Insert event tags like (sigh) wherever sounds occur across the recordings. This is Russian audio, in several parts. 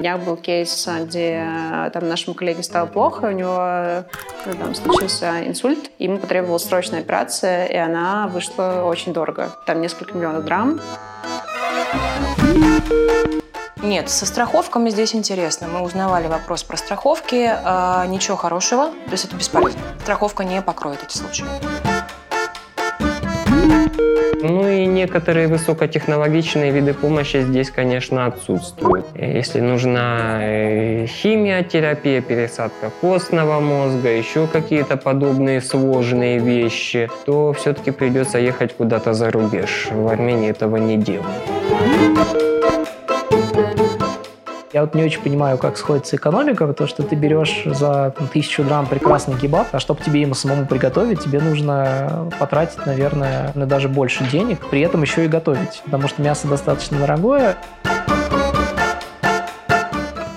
днях был кейс, где там нашему коллеге стало плохо, у него ну, там, случился инсульт, ему потребовалась срочная операция, и она вышла очень дорого. Там несколько миллионов драм. Нет, со страховками здесь интересно. Мы узнавали вопрос про страховки. Э, ничего хорошего, то есть это бесполезно. Страховка не покроет эти случаи. Ну и некоторые высокотехнологичные виды помощи здесь, конечно, отсутствуют. Если нужна э, химиотерапия, пересадка костного мозга, еще какие-то подобные сложные вещи, то все-таки придется ехать куда-то за рубеж. В Армении этого не делают. Я вот не очень понимаю, как сходится экономика, потому что ты берешь за там, тысячу грамм прекрасный кебаб, а чтобы тебе ему самому приготовить, тебе нужно потратить, наверное, на даже больше денег, при этом еще и готовить, потому что мясо достаточно дорогое.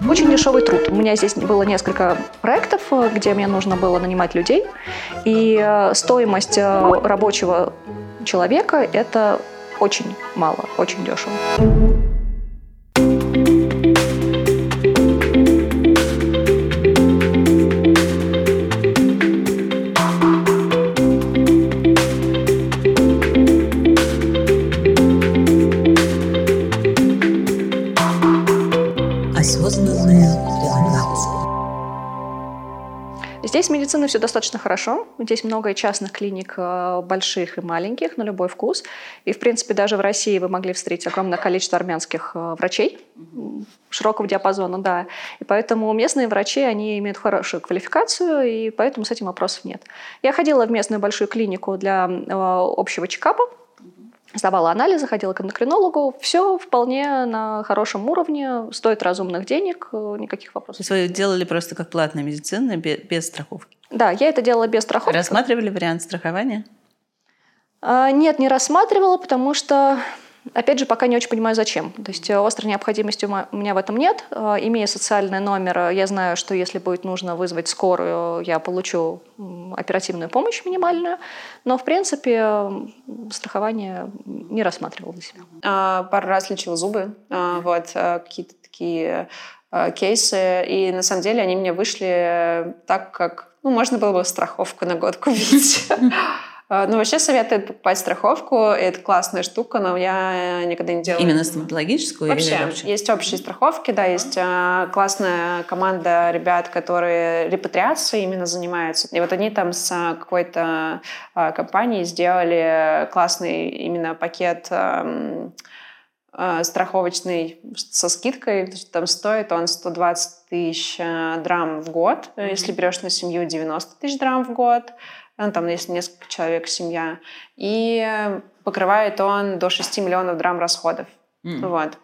Очень дешевый труд. У меня здесь было несколько проектов, где мне нужно было нанимать людей, и э, стоимость э, рабочего человека – это очень мало, очень дешево. Медициной все достаточно хорошо. Здесь много частных клиник, э, больших и маленьких, на любой вкус. И, в принципе, даже в России вы могли встретить огромное количество армянских э, врачей широкого диапазона, да. И поэтому местные врачи, они имеют хорошую квалификацию, и поэтому с этим вопросов нет. Я ходила в местную большую клинику для э, общего чекапа, сдавала анализы, ходила к эндокринологу. Все вполне на хорошем уровне, стоит разумных денег, никаких вопросов. То есть вы делали просто как платная медицина, без страховки? Да, я это делала без страховки. Рассматривали вариант страхования? А, нет, не рассматривала, потому что Опять же, пока не очень понимаю, зачем. То есть э, острой необходимости у меня в этом нет. Э, имея социальный номер, э, я знаю, что если будет нужно вызвать скорую, я получу оперативную помощь минимальную. Но, в принципе, страхование не рассматривала для себя. А, пару раз лечила зубы. А, вот, какие-то такие кейсы. И на самом деле они мне вышли так, как ну, можно было бы страховку на год (laughs) купить. А, ну, вообще советую покупать страховку. Это классная штука, но я никогда не делала. Именно стоматологическую? Вообще. Или есть общие страховки, да, есть классная команда ребят, которые репатриацией именно занимаются. И вот они там с какой-то компанией сделали классный именно пакет а, страховочный со скидкой, там стоит он 120 тысяч драм в год, mm-hmm. если берешь на семью 90 тысяч драм в год, ну, там, если несколько человек, семья, и покрывает он до 6 миллионов драм расходов. Mm. Вот.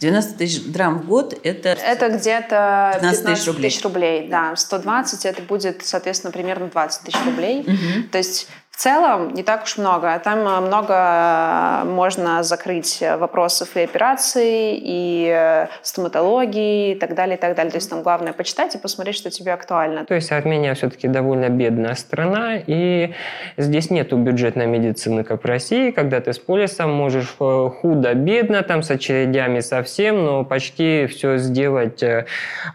90 тысяч драм в год – это… Это где-то 15 тысяч рублей. тысяч рублей. Да, 120 – это будет, соответственно, примерно 20 тысяч рублей. Угу. То есть в целом не так уж много. Там э, много э, можно закрыть вопросов и операций, и э, стоматологии, и так далее, и так далее. То есть там главное почитать и посмотреть, что тебе актуально. То есть Армения все-таки довольно бедная страна, и здесь нету бюджетной медицины, как в России, когда ты с полисом можешь худо-бедно, там с очередями совсем, но почти все сделать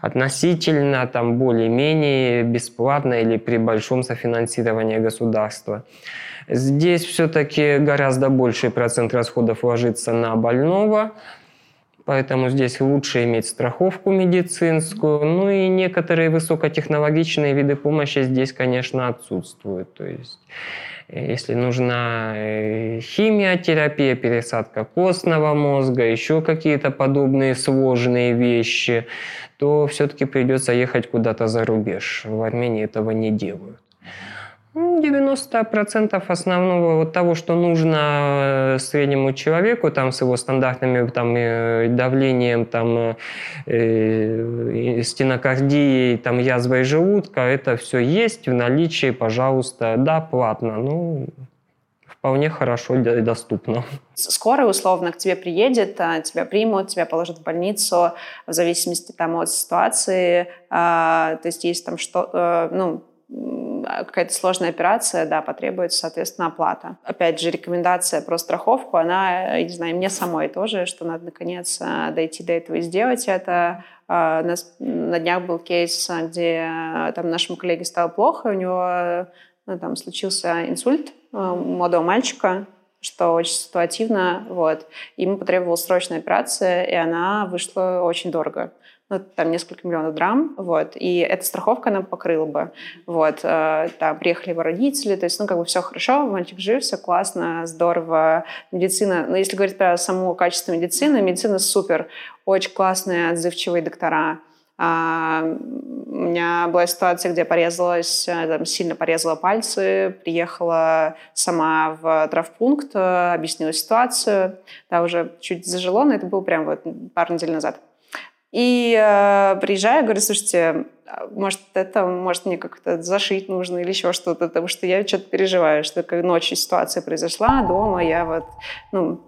относительно, там более-менее бесплатно или при большом софинансировании государства. Здесь все-таки гораздо больший процент расходов ложится на больного, поэтому здесь лучше иметь страховку медицинскую. Ну и некоторые высокотехнологичные виды помощи здесь, конечно, отсутствуют. То есть если нужна э, химиотерапия, пересадка костного мозга, еще какие-то подобные сложные вещи, то все-таки придется ехать куда-то за рубеж. В Армении этого не делают. 90% основного вот того, что нужно э, среднему человеку, там, с его стандартными там, э, давлением, там, э, э, стенокардией, там, язвой желудка, это все есть в наличии, пожалуйста, да, платно. Ну, вполне хорошо и доступно. Скорая условно к тебе приедет, а, тебя примут, тебя положат в больницу в зависимости там, от ситуации. А, то есть есть там что, ну, какая-то сложная операция, да, потребуется, соответственно, оплата. Опять же, рекомендация про страховку, она, я не знаю, мне самой тоже, что надо наконец дойти до этого и сделать это. У нас на днях был кейс, где там нашему коллеге стало плохо, у него ну, там случился инсульт молодого мальчика, что очень ситуативно, вот. Ему потребовалась срочная операция, и она вышла очень дорого. Ну, там несколько миллионов драм, вот, и эта страховка она покрыла бы, вот, э, там приехали его родители, то есть, ну, как бы все хорошо, мальчик жив, все классно, здорово, медицина, ну, если говорить про саму качество медицины, медицина супер, очень классные, отзывчивые доктора, а, у меня была ситуация, где порезалась, э, там, сильно порезала пальцы, приехала сама в травпункт, э, объяснила ситуацию. Да, уже чуть зажило, но это было прям вот пару недель назад. И э, приезжаю, говорю, слушайте, а может, это, может, мне как-то зашить нужно или еще что-то, потому что я что-то переживаю, что как ночью ситуация произошла дома, я вот, ну,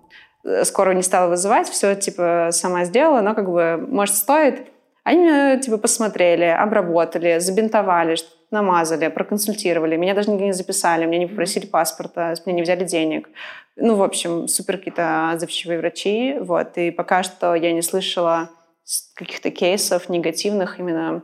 э, скоро не стала вызывать, все, типа, сама сделала, но как бы, может, стоит. Они меня, типа, посмотрели, обработали, забинтовали, намазали, проконсультировали. Меня даже нигде не записали, меня не попросили паспорта, меня не взяли денег. Ну, в общем, супер какие-то отзывчивые врачи. Вот. И пока что я не слышала каких-то кейсов негативных именно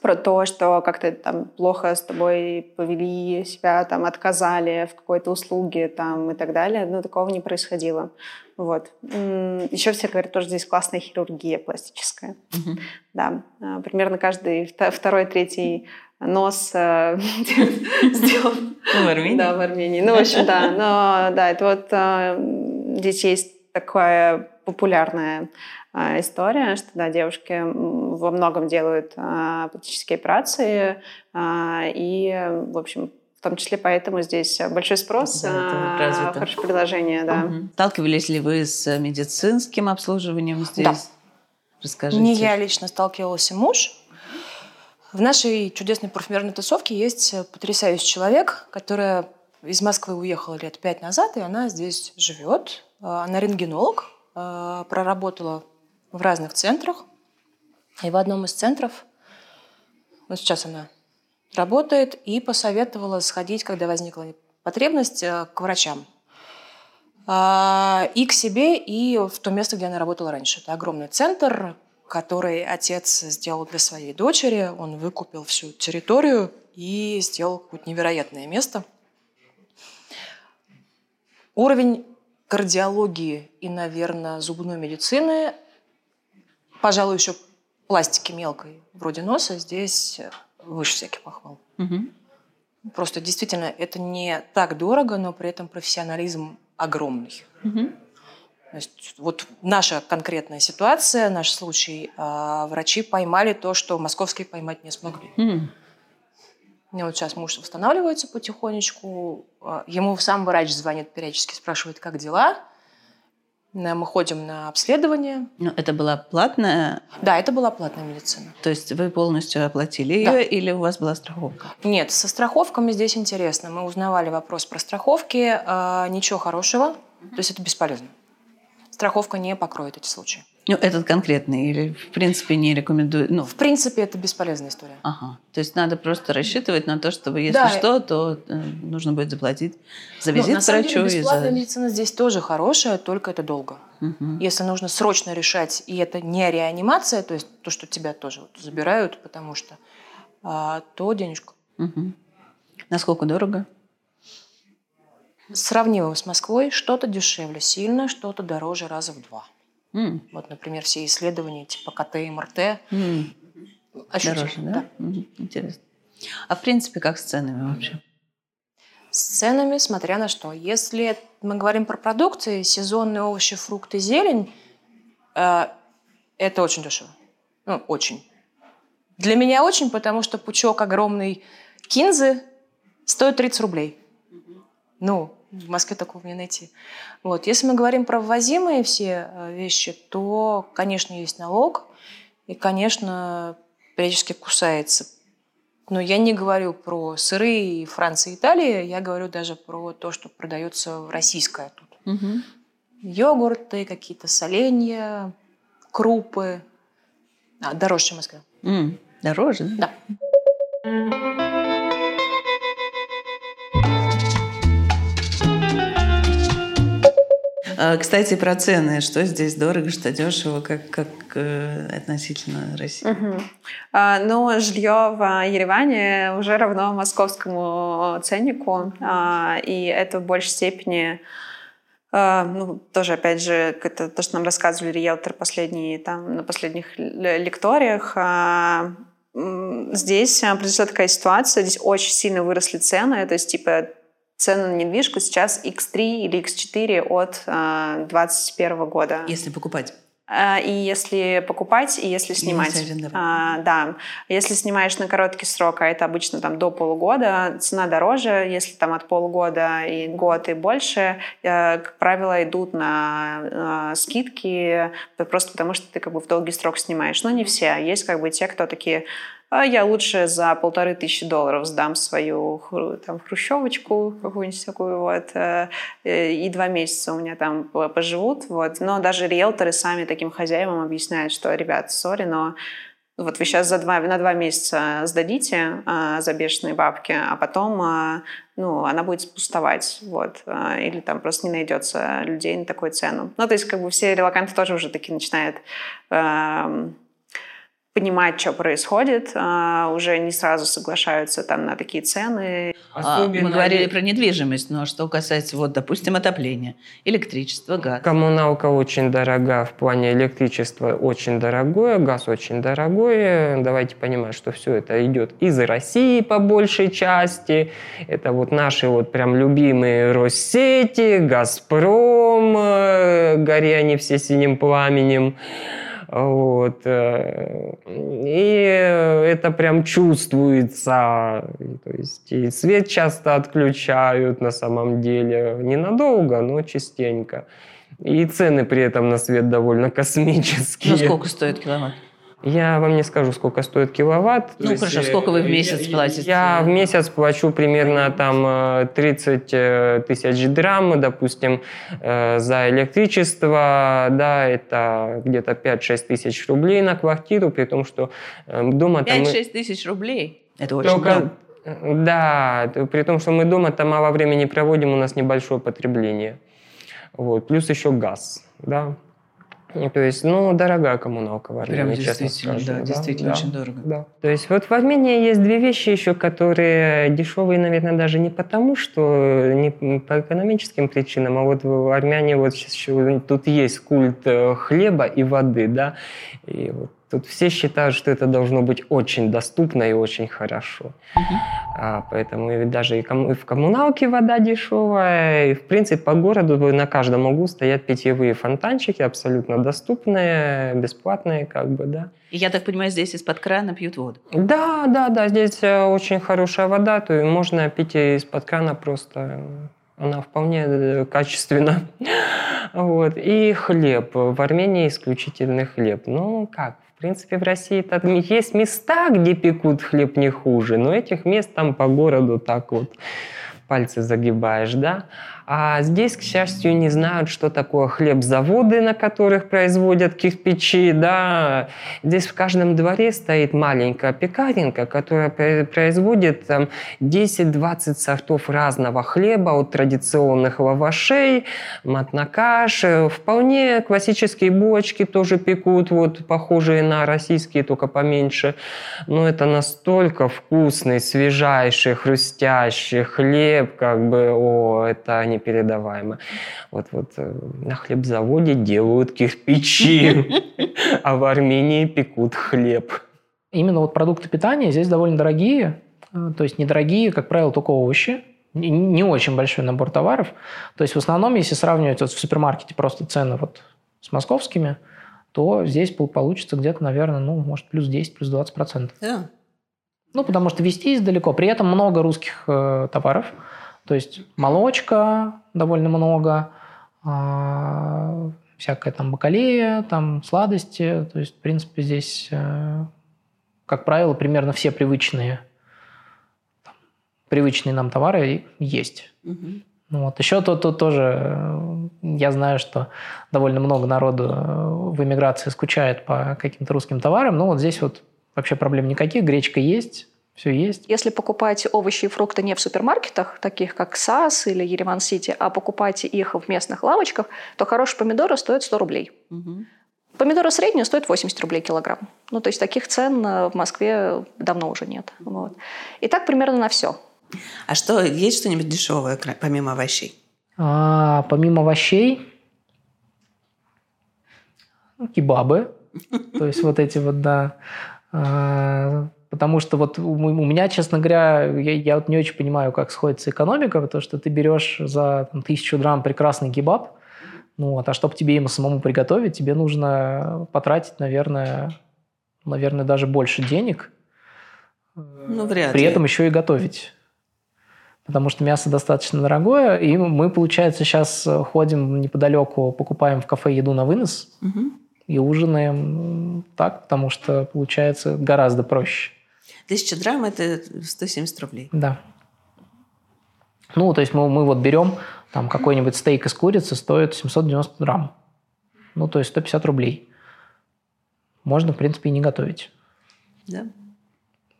про то, что как-то там плохо с тобой повели себя, там отказали в какой-то услуге там и так далее. Но такого не происходило. Вот. Еще все говорят, тоже здесь классная хирургия пластическая. Угу. Да. А, примерно каждый второй, третий нос э, (laughs) сделан. Ну, в Армении? Да, в Армении. Ну, в общем, да. Но да, это вот э, здесь есть такая популярная а, история, что да, девушки во многом делают а, пластические операции, а, и, в общем, в том числе поэтому здесь большой спрос, да, хорошее предложение. Да. Угу. Сталкивались ли вы с медицинским обслуживанием здесь? Да. Расскажите. Не я лично сталкивалась, и муж. В нашей чудесной парфюмерной тусовке есть потрясающий человек, которая из Москвы уехала лет пять назад, и она здесь живет. Она рентгенолог, проработала в разных центрах. И в одном из центров, вот сейчас она работает, и посоветовала сходить, когда возникла потребность, э, к врачам. А, и к себе, и в то место, где она работала раньше. Это огромный центр, который отец сделал для своей дочери. Он выкупил всю территорию и сделал какое-то невероятное место. Уровень кардиологии и, наверное, зубной медицины пожалуй, еще пластики мелкой, вроде носа, здесь выше всяких похвал. Угу. Просто действительно это не так дорого, но при этом профессионализм огромный. Угу. То есть вот наша конкретная ситуация, наш случай, э, врачи поймали то, что московские поймать не смогли. Mm. Мне вот сейчас муж восстанавливается потихонечку, а, ему сам врач звонит периодически, спрашивает, как дела. Мы ходим на обследование. Но это была платная? Да, это была платная медицина. То есть вы полностью оплатили ее да. или у вас была страховка? Нет, со страховками здесь интересно. Мы узнавали вопрос про страховки. Э, ничего хорошего. То есть это бесполезно. Страховка не покроет эти случаи. Ну, этот конкретный или, в принципе, не рекомендую? Ну. В принципе, это бесполезная история. Ага. То есть надо просто рассчитывать на то, чтобы, если да. что, то э, нужно будет заплатить за ну, визит ну, на самом врачу. Деле, бесплатная за... медицина здесь тоже хорошая, только это долго. Угу. Если нужно срочно решать, и это не реанимация, то есть то, что тебя тоже вот забирают, потому что, а, то денежку. Угу. Насколько дорого? Сравниваем с Москвой, что-то дешевле сильно, что-то дороже раза в два. Mm. Вот, например, все исследования типа КТ и МРТ. Mm. Дороже, да? да? Mm. Интересно. А в принципе, как с ценами вообще? С ценами, смотря на что. Если мы говорим про продукты, сезонные овощи, фрукты, зелень, э, это очень дешево. Ну, очень. Для меня очень, потому что пучок огромный кинзы стоит 30 рублей. Ну, в Москве такого не найти. Вот. Если мы говорим про ввозимые все э, вещи, то, конечно, есть налог. И, конечно, периодически кусается. Но я не говорю про сыры Франции и Италии, я говорю даже про то, что продается российское тут. Угу. Йогурты, какие-то соленья, крупы. А, дороже, чем в Москве. Mm, дороже? Да. Кстати, про цены. Что здесь дорого, что дешево, как, как э, относительно России? Угу. А, ну, жилье в Ереване уже равно московскому ценнику. А, и это в большей степени а, ну, тоже, опять же, это то, что нам рассказывали риэлторы последние, там, на последних лекториях. А, здесь а, произошла такая ситуация, здесь очень сильно выросли цены, то есть, типа, цены на недвижку сейчас X3 или X4 от 2021 года. Если покупать. А, и если покупать, и если снимать. А, да. Если снимаешь на короткий срок, а это обычно там до полугода, цена дороже. Если там от полугода и год и больше, э, как правило, идут на э, скидки, просто потому что ты как бы в долгий срок снимаешь. Но не все. Есть как бы те, кто такие а я лучше за полторы тысячи долларов сдам свою там, хрущевочку какую-нибудь такую вот, э, и два месяца у меня там поживут. Вот. Но даже риэлторы сами таким хозяевам объясняют, что, ребят, сори, но вот вы сейчас за два, на два месяца сдадите а, за бешеные бабки, а потом а, ну, она будет пустовать, вот, а, или там просто не найдется людей на такую цену. Ну, то есть, как бы все релаканты тоже уже такие начинают а, понимать, что происходит, а, уже не сразу соглашаются там на такие цены. А, мы говорили про недвижимость, но что касается, вот, допустим, отопления, электричества, газ. Коммуналка очень дорога в плане электричества очень дорогое, газ очень дорогой. Давайте понимать, что все это идет из России по большей части. Это вот наши вот прям любимые Россети, Газпром, э, горе они все синим пламенем. Вот. Э, и это прям чувствуется. То есть и свет часто отключают на самом деле. Ненадолго, но частенько. И цены при этом на свет довольно (laughs) космические. Ну, сколько стоит киловатт? Я вам не скажу, сколько стоит киловатт. Ну, хорошо, есть, сколько вы в месяц платите? Я в месяц плачу примерно там 30 э, тысяч драм, допустим, э, за электричество, да, это где-то 5-6 тысяч рублей на квартиру, при том, что э, дома... 5-6 мы... тысяч рублей? Это очень Только... много. Да, при том, что мы дома там мало времени проводим, у нас небольшое потребление. Вот. Плюс еще газ, да. Ну, то есть, ну, дорогая коммуналка в Армении, Прям честно скажу. Да, да, действительно да, очень дорого. Да. То есть вот в Армении есть две вещи еще, которые дешевые, наверное, даже не потому, что не по экономическим причинам, а вот в Армении вот тут есть культ э, хлеба и воды, да, и вот Тут все считают, что это должно быть очень доступно и очень хорошо. А, поэтому даже и, ком- и в коммуналке вода дешевая, и в принципе по городу на каждом углу стоят питьевые фонтанчики, абсолютно доступные, бесплатные, как бы, да. И я так понимаю, здесь из-под крана пьют воду? Да, да, да, здесь э, очень хорошая вода, то есть можно пить из-под крана просто она вполне э, качественна. (laughs) Вот. И хлеб. В Армении исключительный хлеб. Ну, как? Принципе, в России там есть места, где пекут хлеб не хуже, но этих мест там по городу так вот пальцы загибаешь, да. А здесь, к счастью, не знают, что такое хлебзаводы, на которых производят кирпичи. Да. Здесь в каждом дворе стоит маленькая пекаренка, которая производит там, 10-20 сортов разного хлеба, от традиционных лавашей, матнакаш. Вполне классические булочки тоже пекут, вот похожие на российские, только поменьше. Но это настолько вкусный, свежайший, хрустящий хлеб, как бы, о, это непередаваемо. Вот, вот э, на хлебзаводе делают кирпичи, (laughs) а в Армении пекут хлеб. Именно вот продукты питания здесь довольно дорогие, э, то есть недорогие, как правило, только овощи, не очень большой набор товаров. То есть в основном, если сравнивать вот в супермаркете просто цены вот с московскими, то здесь получится где-то, наверное, ну, может, плюс 10, плюс 20 процентов. Yeah. Ну, потому что везти далеко. При этом много русских э, товаров. То есть молочка довольно много, э, всякая там бакалея, там сладости. То есть, в принципе, здесь, э, как правило, примерно все привычные, там, привычные нам товары есть. Угу. Вот. Еще тут, тут тоже э, я знаю, что довольно много народу э, в эмиграции скучает по каким-то русским товарам. Ну вот здесь вот вообще проблем никаких. Гречка есть, все есть. Если покупать овощи и фрукты не в супермаркетах, таких как САС или Ереван Сити, а покупать их в местных лавочках, то хорошие помидоры стоят 100 рублей. Угу. Помидоры средние стоят 80 рублей килограмм. Ну, то есть таких цен э, в Москве давно уже нет. Вот. И так примерно на все. А что, есть что-нибудь дешевое, помимо овощей? А, помимо овощей, ну, кебабы. (laughs) То есть вот эти вот, да. Потому что вот у меня, честно говоря, я, я вот не очень понимаю, как сходится экономика, потому что ты берешь за там, тысячу грамм прекрасный кебаб, ну вот, а чтобы тебе ему самому приготовить, тебе нужно потратить, наверное, наверное, даже больше денег. Ну, вряд При ли. этом еще и готовить. Потому что мясо достаточно дорогое, и мы, получается, сейчас ходим неподалеку, покупаем в кафе еду на вынос угу. и ужинаем так, потому что получается гораздо проще. Тысяча грамм – это 170 рублей. Да. Ну, то есть мы, мы вот берем там какой-нибудь стейк из курицы стоит 790 грамм. Ну, то есть 150 рублей. Можно, в принципе, и не готовить. Да.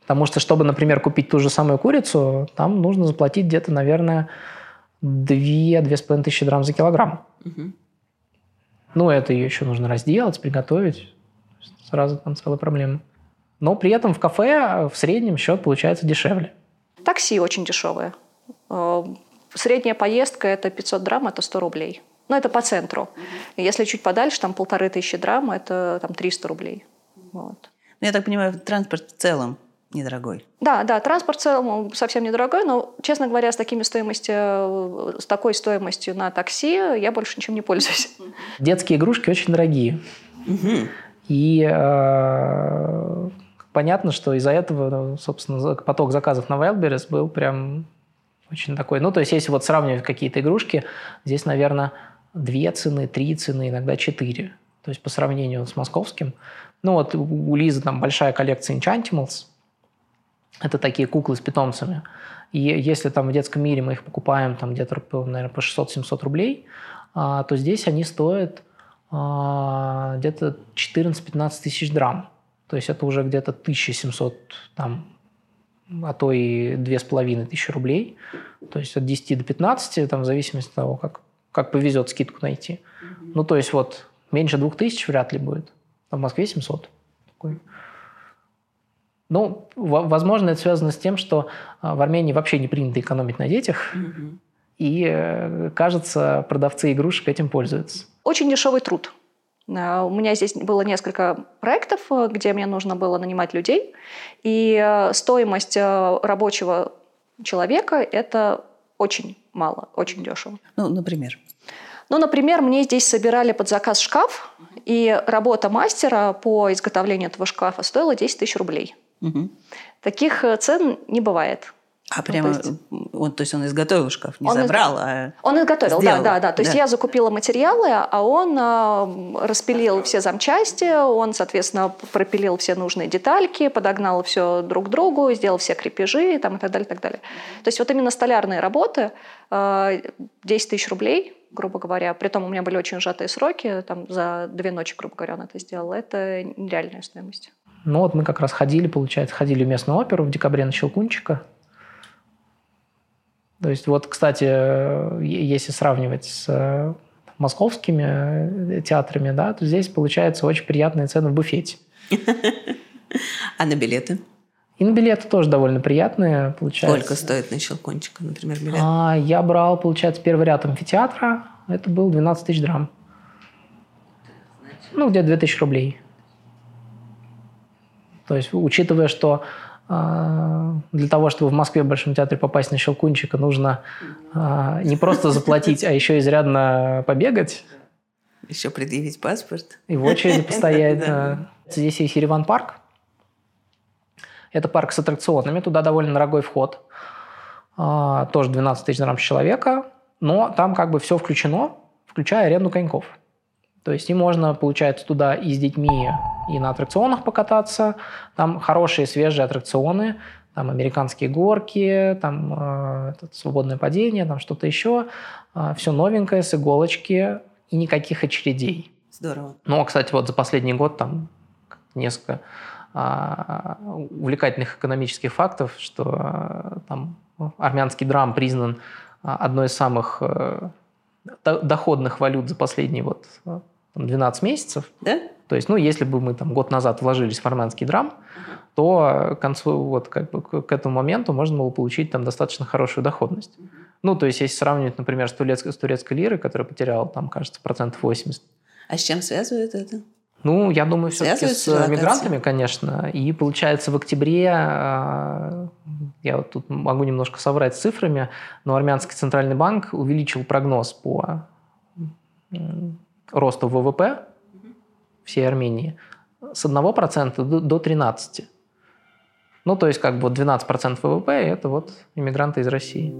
Потому что, чтобы, например, купить ту же самую курицу, там нужно заплатить где-то, наверное, 2-2,5 тысячи грамм за килограмм. Угу. Ну, это ее еще нужно разделать, приготовить. Сразу там целая проблема. Но при этом в кафе в среднем счет получается дешевле. Такси очень дешевое. Э, Средняя поездка – это 500 драм, это 100 рублей. Но это по центру. Mm-hmm. Если чуть подальше, там полторы тысячи драм, это там 300 рублей. Вот. Ну, я так понимаю, транспорт в целом недорогой. Да, да, транспорт в целом совсем недорогой, но, честно говоря, с, такими стоимостью, с такой стоимостью на такси я больше ничем не пользуюсь. Детские игрушки очень дорогие. Угу. И э, понятно, что из-за этого, собственно, поток заказов на Wildberries был прям очень такой. Ну, то есть, если вот сравнивать какие-то игрушки, здесь, наверное, две цены, три цены, иногда четыре. То есть, по сравнению с московским. Ну, вот у Лизы там большая коллекция Enchantimals. Это такие куклы с питомцами. И если там в детском мире мы их покупаем там где-то, наверное, по 600-700 рублей, а, то здесь они стоят а, где-то 14-15 тысяч драм. То есть это уже где-то 1700 там, а то и две с половиной тысячи рублей. То есть от 10 до 15, там, в зависимости от того, как, как повезет скидку найти. Mm-hmm. Ну, то есть вот меньше двух тысяч вряд ли будет. А в Москве 700. Такой. Ну, возможно, это связано с тем, что а, в Армении вообще не принято экономить на детях. Mm-hmm. И, э, кажется, продавцы игрушек этим пользуются. Очень дешевый труд. Э, у меня здесь было несколько проектов, э, где мне нужно было нанимать людей, и э, стоимость рабочего человека – это очень мало, очень дешево. Ну, например? Ну, например, мне здесь собирали под заказ шкаф, и работа мастера по изготовлению этого шкафа стоила 10 тысяч рублей. Угу. Таких цен не бывает. А ну, прямо, то есть, он, то есть он изготовил шкаф, не он забрал, из... а Он изготовил, сделал. да, да, да. То да. есть я закупила материалы, а он э, распилил все замчасти, он, соответственно, пропилил все нужные детальки, подогнал все друг к другу, сделал все крепежи там, и так далее, и так далее. То есть вот именно столярные работы, э, 10 тысяч рублей, грубо говоря, при том у меня были очень сжатые сроки, там за две ночи, грубо говоря, он это сделал, это нереальная стоимость. Ну вот мы как раз ходили, получается, ходили в местную оперу в декабре на Щелкунчика, то есть вот, кстати, если сравнивать с э, московскими э, театрами, да, то здесь получается очень приятные цены в буфете. (laughs) А на билеты? И на билеты тоже довольно приятные, получается. Сколько стоит на Щелкунчика, например, билет? А, я брал, получается, первый ряд амфитеатра. Это был 12 тысяч драм. Ну, где-то 2000 рублей. То есть, учитывая, что для того, чтобы в Москве в Большом театре попасть на Щелкунчика, нужно а, не просто заплатить, а еще изрядно побегать. Еще предъявить паспорт. И в очереди постоять. (laughs) Здесь есть Ереван парк. Это парк с аттракционами. Туда довольно дорогой вход. А, тоже 12 тысяч драм с человека. Но там как бы все включено, включая аренду коньков. То есть и можно, получается, туда и с детьми, и на аттракционах покататься. Там хорошие свежие аттракционы, там американские горки, там э, свободное падение, там что-то еще. Э, все новенькое, с иголочки и никаких очередей. Здорово. Ну, кстати, вот за последний год там несколько а, увлекательных экономических фактов, что а, там армянский драм признан одной из самых э, доходных валют за последние вот 12 месяцев. Да? То есть, ну, если бы мы там год назад вложились в армянский драм, uh-huh. то к концу, вот как бы к этому моменту можно было получить там достаточно хорошую доходность. Uh-huh. Ну, то есть, если сравнивать, например, с турецкой, с турецкой лирой, которая потеряла, там, кажется, процентов 80. А с чем связывают это? Ну, я думаю, все-таки с мигрантами, конечно. И получается, в октябре, а, я вот тут могу немножко соврать с цифрами, но армянский центральный банк увеличил прогноз по росту ВВП всей Армении с 1% до 13%. Ну, то есть, как бы 12% ВВП – это вот иммигранты из России.